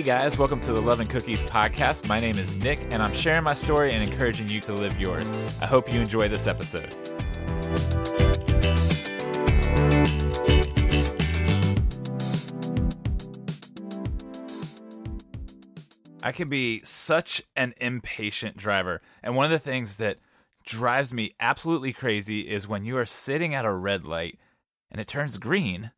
Hey guys, welcome to the Love and Cookies podcast. My name is Nick, and I'm sharing my story and encouraging you to live yours. I hope you enjoy this episode. I can be such an impatient driver. And one of the things that drives me absolutely crazy is when you are sitting at a red light and it turns green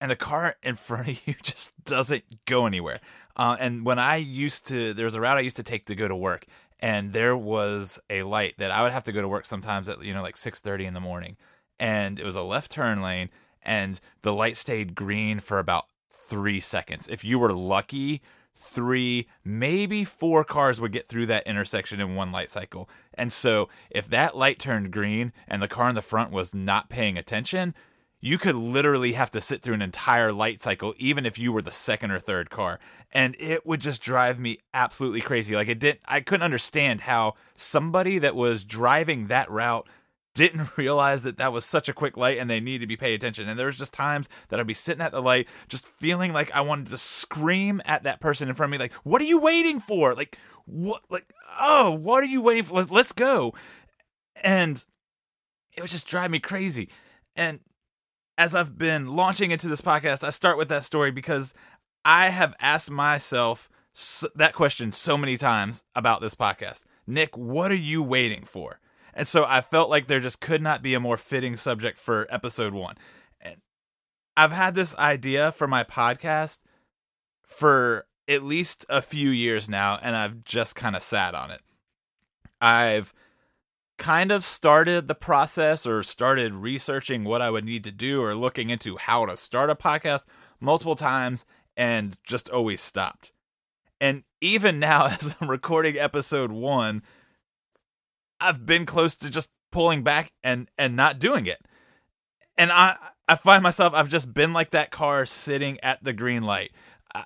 and the car in front of you just doesn't go anywhere. Uh, and when I used to, there was a route I used to take to go to work, and there was a light that I would have to go to work sometimes at you know like six thirty in the morning, and it was a left turn lane, and the light stayed green for about three seconds. If you were lucky, three, maybe four cars would get through that intersection in one light cycle. And so if that light turned green and the car in the front was not paying attention, you could literally have to sit through an entire light cycle even if you were the second or third car and it would just drive me absolutely crazy. Like it didn't i couldn't understand how somebody that was driving that route didn't realize that that was such a quick light and they needed to be paying attention. And there was just times that i'd be sitting at the light just feeling like i wanted to scream at that person in front of me like what are you waiting for? Like what like oh what are you waiting for? Let's, let's go. And it would just drive me crazy. And as I've been launching into this podcast, I start with that story because I have asked myself that question so many times about this podcast. Nick, what are you waiting for? And so I felt like there just could not be a more fitting subject for episode one. And I've had this idea for my podcast for at least a few years now, and I've just kind of sat on it. I've kind of started the process or started researching what I would need to do or looking into how to start a podcast multiple times and just always stopped. And even now, as I'm recording episode one, I've been close to just pulling back and and not doing it. And I I find myself I've just been like that car sitting at the green light.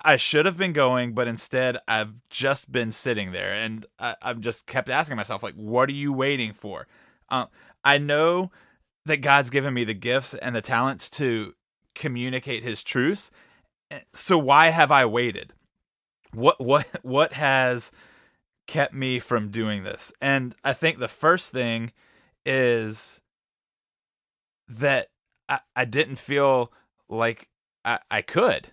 I should have been going, but instead I've just been sitting there, and I, have just kept asking myself, like, what are you waiting for? Um, I know that God's given me the gifts and the talents to communicate His truths, eh, so why have I waited? What what what has kept me from doing this? And I think the first thing is that I, I didn't feel like I, I could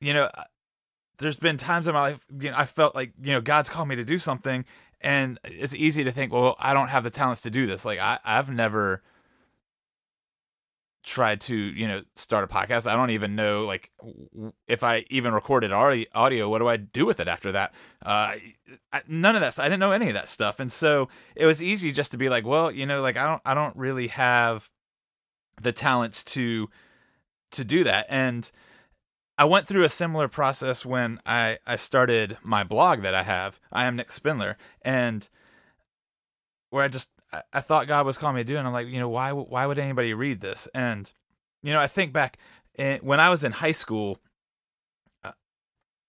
you know, there's been times in my life, you know, I felt like, you know, God's called me to do something. And it's easy to think, well, I don't have the talents to do this. Like, I, I've never tried to, you know, start a podcast. I don't even know, like, if I even recorded audio, what do I do with it after that? Uh, I, none of that. I didn't know any of that stuff. And so it was easy just to be like, well, you know, like, I don't, I don't really have the talents to, to do that. And, I went through a similar process when I, I started my blog that I have. I am Nick Spindler, and where I just I, I thought God was calling me to do, and I'm like, you know, why why would anybody read this? And you know, I think back eh, when I was in high school, uh,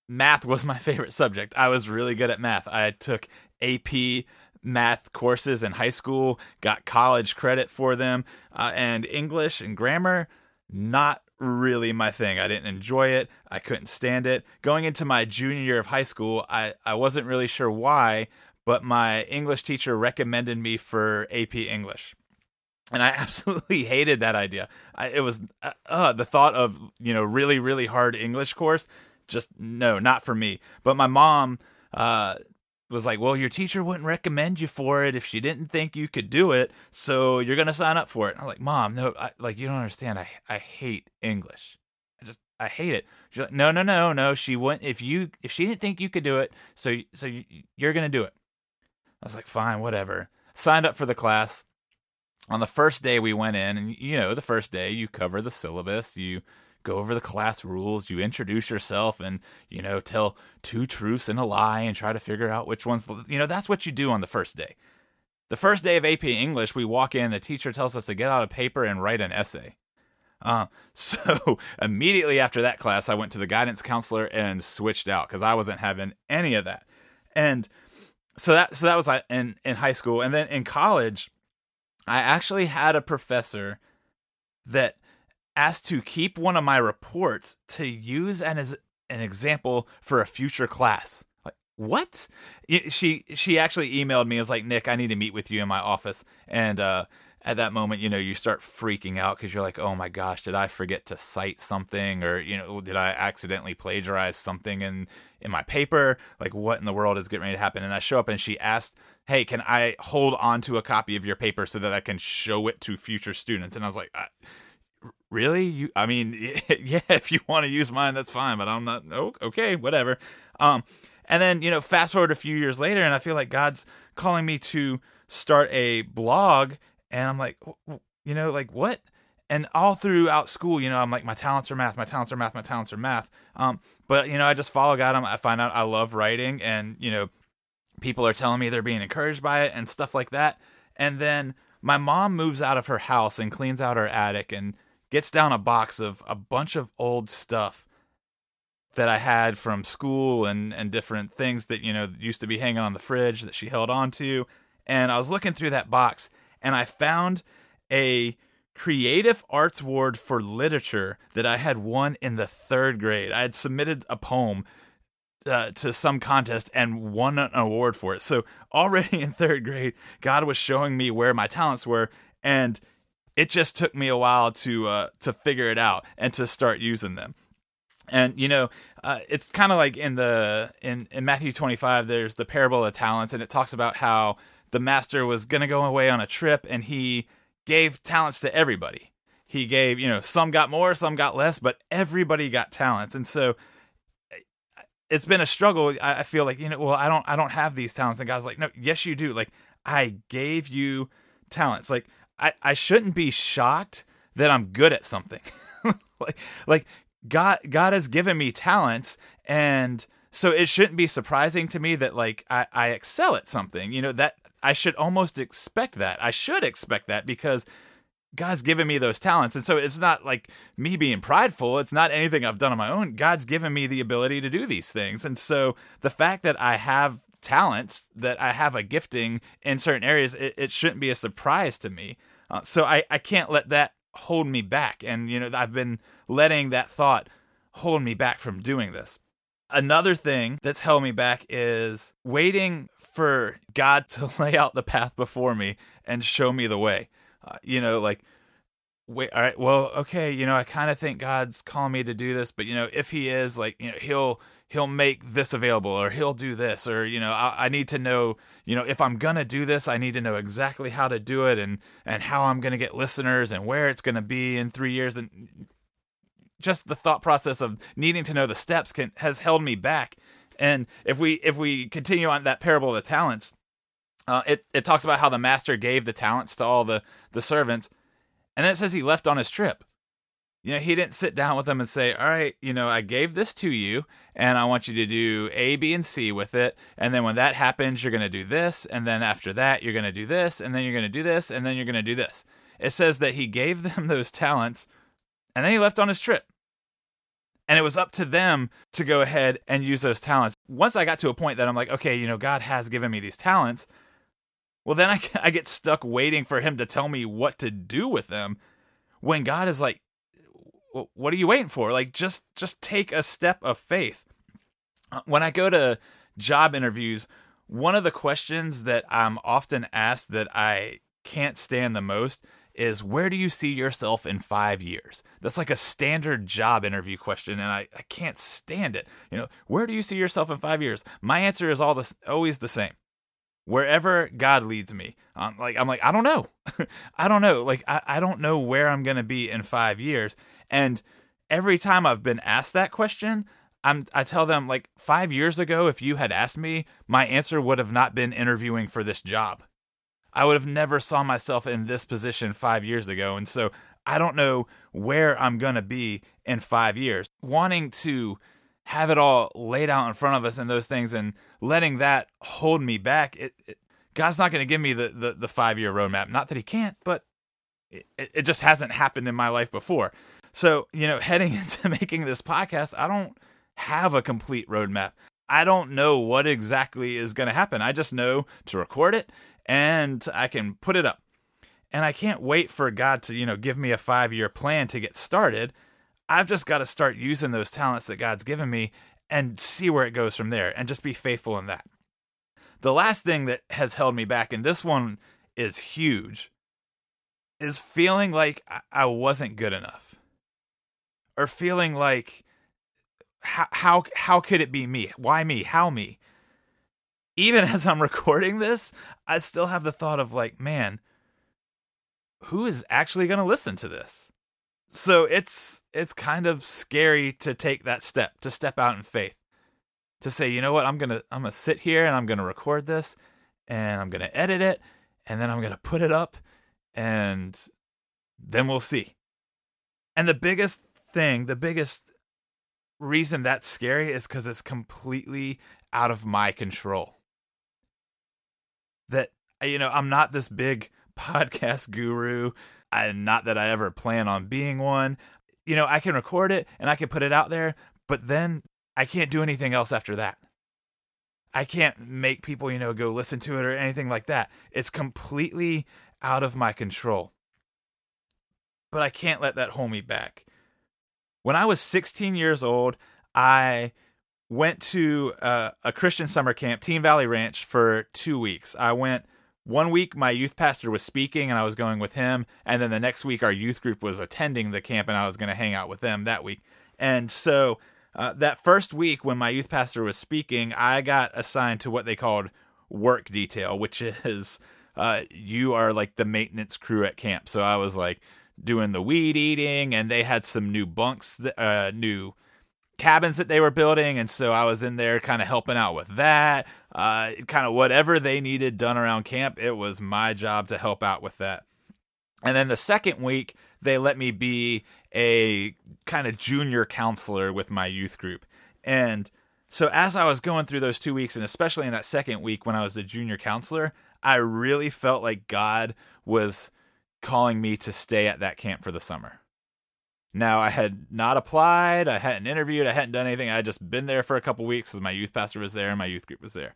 math was my favorite subject. I was really good at math. I took AP math courses in high school, got college credit for them, uh, and English and grammar not really my thing. I didn't enjoy it. I couldn't stand it. Going into my junior year of high school, I, I wasn't really sure why, but my English teacher recommended me for AP English. And I absolutely hated that idea. I, it was uh, uh, the thought of, you know, really, really hard English course. Just no, not for me. But my mom uh, was like, well, your teacher wouldn't recommend you for it if she didn't think you could do it, so you're gonna sign up for it. And I'm like, mom, no, I, like you don't understand. I I hate English. I just I hate it. She's like, no, no, no, no. She wouldn't if you if she didn't think you could do it, so so you, you're gonna do it. I was like, fine, whatever. Signed up for the class. On the first day we went in, and you know, the first day you cover the syllabus, you go over the class rules, you introduce yourself and, you know, tell two truths and a lie and try to figure out which one's, you know, that's what you do on the first day. The first day of AP English, we walk in, the teacher tells us to get out a paper and write an essay. Uh, so immediately after that class, I went to the guidance counselor and switched out because I wasn't having any of that. And so that so that was in in high school, and then in college, I actually had a professor that asked to keep one of my reports to use as an example for a future class. Like, what? She she actually emailed me. It was like, Nick, I need to meet with you in my office. And uh, at that moment, you know, you start freaking out because you're like, oh my gosh, did I forget to cite something, or you know, did I accidentally plagiarize something in in my paper? Like, what in the world is getting ready to happen? And I show up, and she asked, hey, can I hold on to a copy of your paper so that I can show it to future students? And I was like. I, really? You i mean yeah if you want to use mine that's fine but i'm not okay whatever. Um and then you know fast forward a few years later and i feel like god's calling me to start a blog and i'm like you know like what? And all throughout school you know i'm like my talents are math my talents are math my talents are math. Um but you know i just follow god i find out i love writing and you know people are telling me they're being encouraged by it and stuff like that. And then my mom moves out of her house and cleans out her attic and gets down a box of a bunch of old stuff that I had from school and and different things that you know used to be hanging on the fridge that she held on to and I was looking through that box and I found a creative arts award for literature that I had won in the 3rd grade. I had submitted a poem uh, to some contest and won an award for it. So already in 3rd grade, God was showing me where my talents were and it just took me a while to uh, to figure it out and to start using them. And you know, uh, it's kind of like in the in in Matthew 25 there's the parable of talents and it talks about how the master was going to go away on a trip and he gave talents to everybody. He gave, you know, some got more, some got less, but everybody got talents. And so it's been a struggle. I feel like, you know, well, I don't I don't have these talents and God's like, "No, yes you do." Like I gave you talents. Like I, I shouldn't be shocked that I'm good at something. like like God God has given me talents and so it shouldn't be surprising to me that like I, I excel at something. You know, that I should almost expect that. I should expect that because God's given me those talents. And so it's not like me being prideful. It's not anything I've done on my own. God's given me the ability to do these things. And so the fact that I have talents, that I have a gifting in certain areas, it, it shouldn't be a surprise to me. Uh, so I, I can't let that hold me back. And, you know, I've been letting that thought hold me back from doing this. Another thing that's held me back is waiting for God to lay out the path before me and show me the way. Uh, you know, like, wait, all right, well, okay, you know, I kind of think God's calling me to do this, but, you know, if He is, like, you know, He'll he'll make this available or he'll do this or you know I, I, need to know you know if i'm gonna do this i need to know exactly how to do it and and how i'm gonna get listeners and where it's gonna be in three years and just the thought process of needing to know the steps can has held me back. And if we if we continue on that parable of the talents uh, it it talks about how the master gave the talents to all the the servants and it says he left on his trip you know, he didn't sit down with them and say, All right, you know, I gave this to you and I want you to do A, B, and C with it. And then when that happens, you're going to do this. And then after that, you're going to do this. And then you're going to do this. And then you're going to do this. It says that he gave them those talents and then he left on his trip. And it was up to them to go ahead and use those talents. Once I got to a point that I'm like, okay, you know, God has given me these talents. Well, then I, I get stuck waiting for him to tell me what to do with them when God is like, what are you waiting for? Like just just take a step of faith. Uh, when I go to job interviews, one of the questions that I'm often asked that I can't stand the most is where do you see yourself in five years? That's like a standard job interview question, and I, I can't stand it. You know, where do you see yourself in five years? My answer is all always the same. Wherever God leads me. Um, like I'm like, I don't know. I don't know. Like I, I don't know where I'm gonna be in five years. And every time I've been asked that question, I'm I tell them like 5 years ago if you had asked me, my answer would have not been interviewing for this job. I would have never saw myself in this position 5 years ago and so I don't know where I'm to be in 5 years. Wanting to have it all laid out in front of us and those things and letting that hold me back, it, it God's not going to give me the, the, the five year roadmap. Not that He can't, but it, it just hasn't happened in my life before. So, you know, heading into making this podcast, I don't have a complete roadmap. I don't know what exactly is going to happen. I just know to record it and I can put it up. And I can't wait for God to, you know, give me a 5-year plan to get started. I've just got to start using those talents that God's given me and see where it goes from there and just be faithful in that. The last thing that has held me back, and this one is huge, is feeling like I wasn't good enough or feeling like how how how could it be me? Why me? How me? Even as I'm recording this, I still have the thought of like, man, who is actually going to listen to this? So it's it's kind of scary to take that step, to step out in faith. To say, you know what, I'm to I'm to sit here and I'm to record this and I'm to edit it and then I'm to put it up and then we'll see. And the biggest thing, the biggest reason that's scary is because it's completely out of my control. That, you know, I'm not this big podcast guru. I, not that I ever plan on being one. You know, I can record it and I can put it out there, but then I can't do anything else after that. I can't make people, you know, go listen to it or anything like that. It's completely out of my control. But I can't let that hold me back. When I was 16 years old, I went to a, a Christian summer camp, Team Valley Ranch, for two weeks. I went one week, my youth pastor was speaking, and I was going with him. And then the next week, our youth group was attending the camp, and I was going to hang out with them that week. And so uh, that first week, when my youth pastor was speaking, I got assigned to what they called work detail, which is uh, you are like the maintenance crew at camp. So I was like doing the weed eating, and they had some new bunks, uh, new cabins that they were building, and so I was in there kind of helping out with that. Uh, kind of whatever they needed done around camp, it was my job to help out with that. And then the second week, they let me be a kind of junior counselor with my youth group. And so as I was going through those two weeks, and especially in that second week when I was a junior counselor, I really felt like God was calling me to stay at that camp for the summer. Now, I had not applied, I hadn't interviewed, I hadn't done anything. I had just been there for a couple weeks because my youth pastor was there and my youth group was there.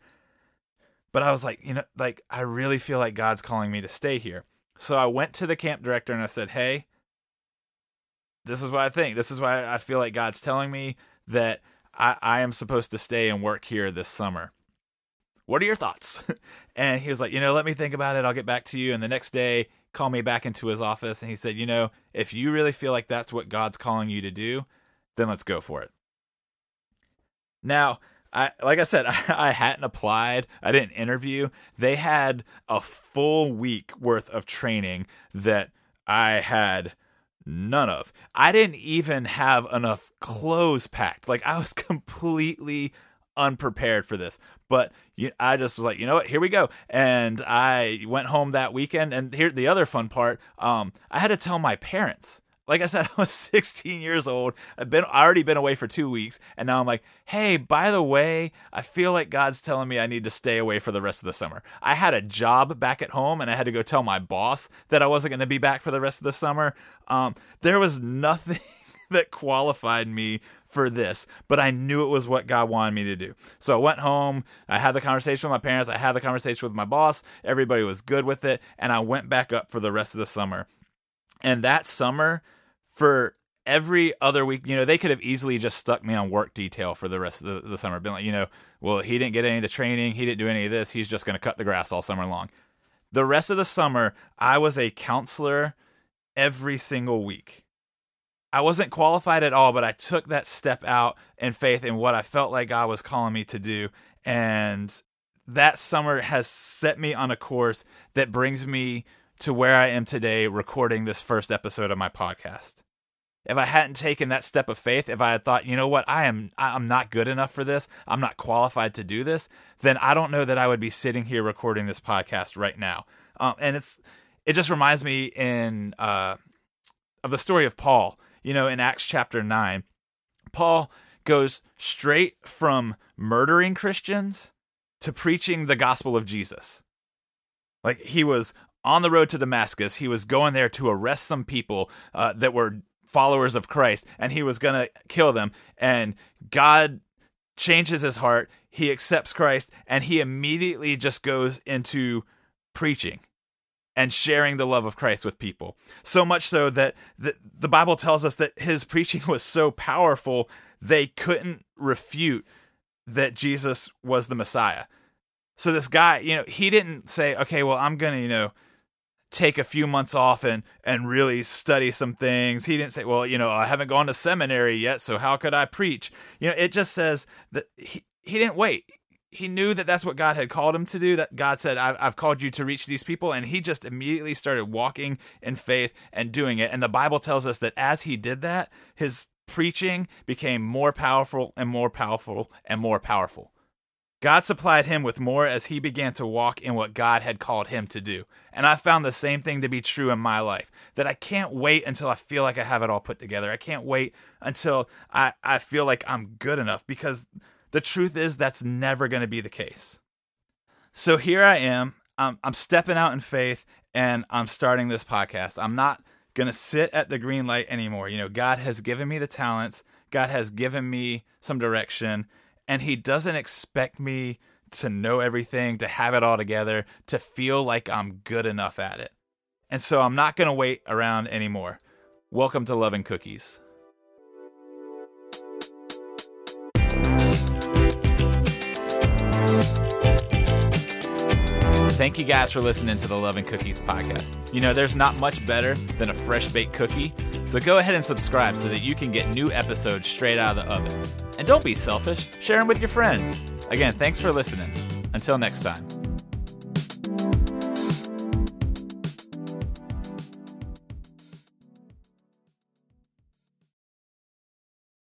But I was like, you know, like, I really feel like God's calling me to stay here. So I went to the camp director and I said, hey, this is what I think. This is why I feel like God's telling me that I, I am supposed to stay and work here this summer. What are your thoughts? and he was like, you know, let me think about it. I'll get back to you. And the next day, call me back into his office and he said, You know, if you really feel like that's what God's calling you to do, then let's go for it. Now, I like I said, I hadn't applied. I didn't interview. They had a full week worth of training that I had none of. I didn't even have enough clothes packed. Like I was completely unprepared for this. But I just was like, you know what, here we go. And I went home that weekend. And here, the other fun part, um, I had to tell my parents. Like I said, I was 16 years old. I've been already been away for two weeks, and now I'm like, hey, by the way, I feel like God's telling me I need to stay away for the rest of the summer. I had a job back at home, and I had to go tell my boss that I wasn't going to be back for the rest of the summer. Um, there was nothing that qualified me for this, but I knew it was what God wanted me to do. So I went home, I had the conversation with my parents, I had the conversation with my boss, everybody was good with it, and I went back up for the rest of the summer. And that summer, for every other week, you know, they could have easily just stuck me on work detail for the rest of the, the summer. Been like, you know, well, he didn't get any of the training, he didn't do any of this, he's just going to cut the grass all summer long. The rest of the summer, I was a counselor every single week. I wasn't qualified at all, but I took that step out in faith in what I felt like God was calling me to do. And that summer has set me on a course that brings me to where I am today, recording this first episode of my podcast. If I hadn't taken that step of faith, if I had thought, you know what, I am I'm not good enough for this, I'm not qualified to do this, then I don't know that I would be sitting here recording this podcast right now. Um, and it's it just reminds me in uh, of the story of Paul you know, in Acts chapter 9, Paul goes straight from murdering Christians to preaching the gospel of Jesus. Like he was on the road to Damascus, he was going there to arrest some people uh, that were followers of Christ, and he was going to kill them. And God changes his heart, he accepts Christ, and he immediately just goes into preaching and sharing the love of Christ with people. So much so that the, the Bible tells us that his preaching was so powerful, they couldn't refute that Jesus was the Messiah. So this guy, you know, he didn't say, okay, well, I'm going to, you know, take a few months off and and really study some things. He didn't say, "Well, you know, I haven't gone to seminary yet, so how could I preach?" You know, it just says that he he didn't wait. He knew that that's what God had called him to do. That God said, I've, "I've called you to reach these people," and he just immediately started walking in faith and doing it. And the Bible tells us that as he did that, his preaching became more powerful and more powerful and more powerful. God supplied him with more as he began to walk in what God had called him to do. And I found the same thing to be true in my life that I can't wait until I feel like I have it all put together. I can't wait until I, I feel like I'm good enough because the truth is that's never going to be the case. So here I am. I'm, I'm stepping out in faith and I'm starting this podcast. I'm not going to sit at the green light anymore. You know, God has given me the talents, God has given me some direction and he doesn't expect me to know everything, to have it all together, to feel like I'm good enough at it. And so I'm not going to wait around anymore. Welcome to Love and Cookies. Thank you guys for listening to the Love and Cookies podcast. You know, there's not much better than a fresh baked cookie, so go ahead and subscribe so that you can get new episodes straight out of the oven. And don't be selfish, share them with your friends. Again, thanks for listening. Until next time.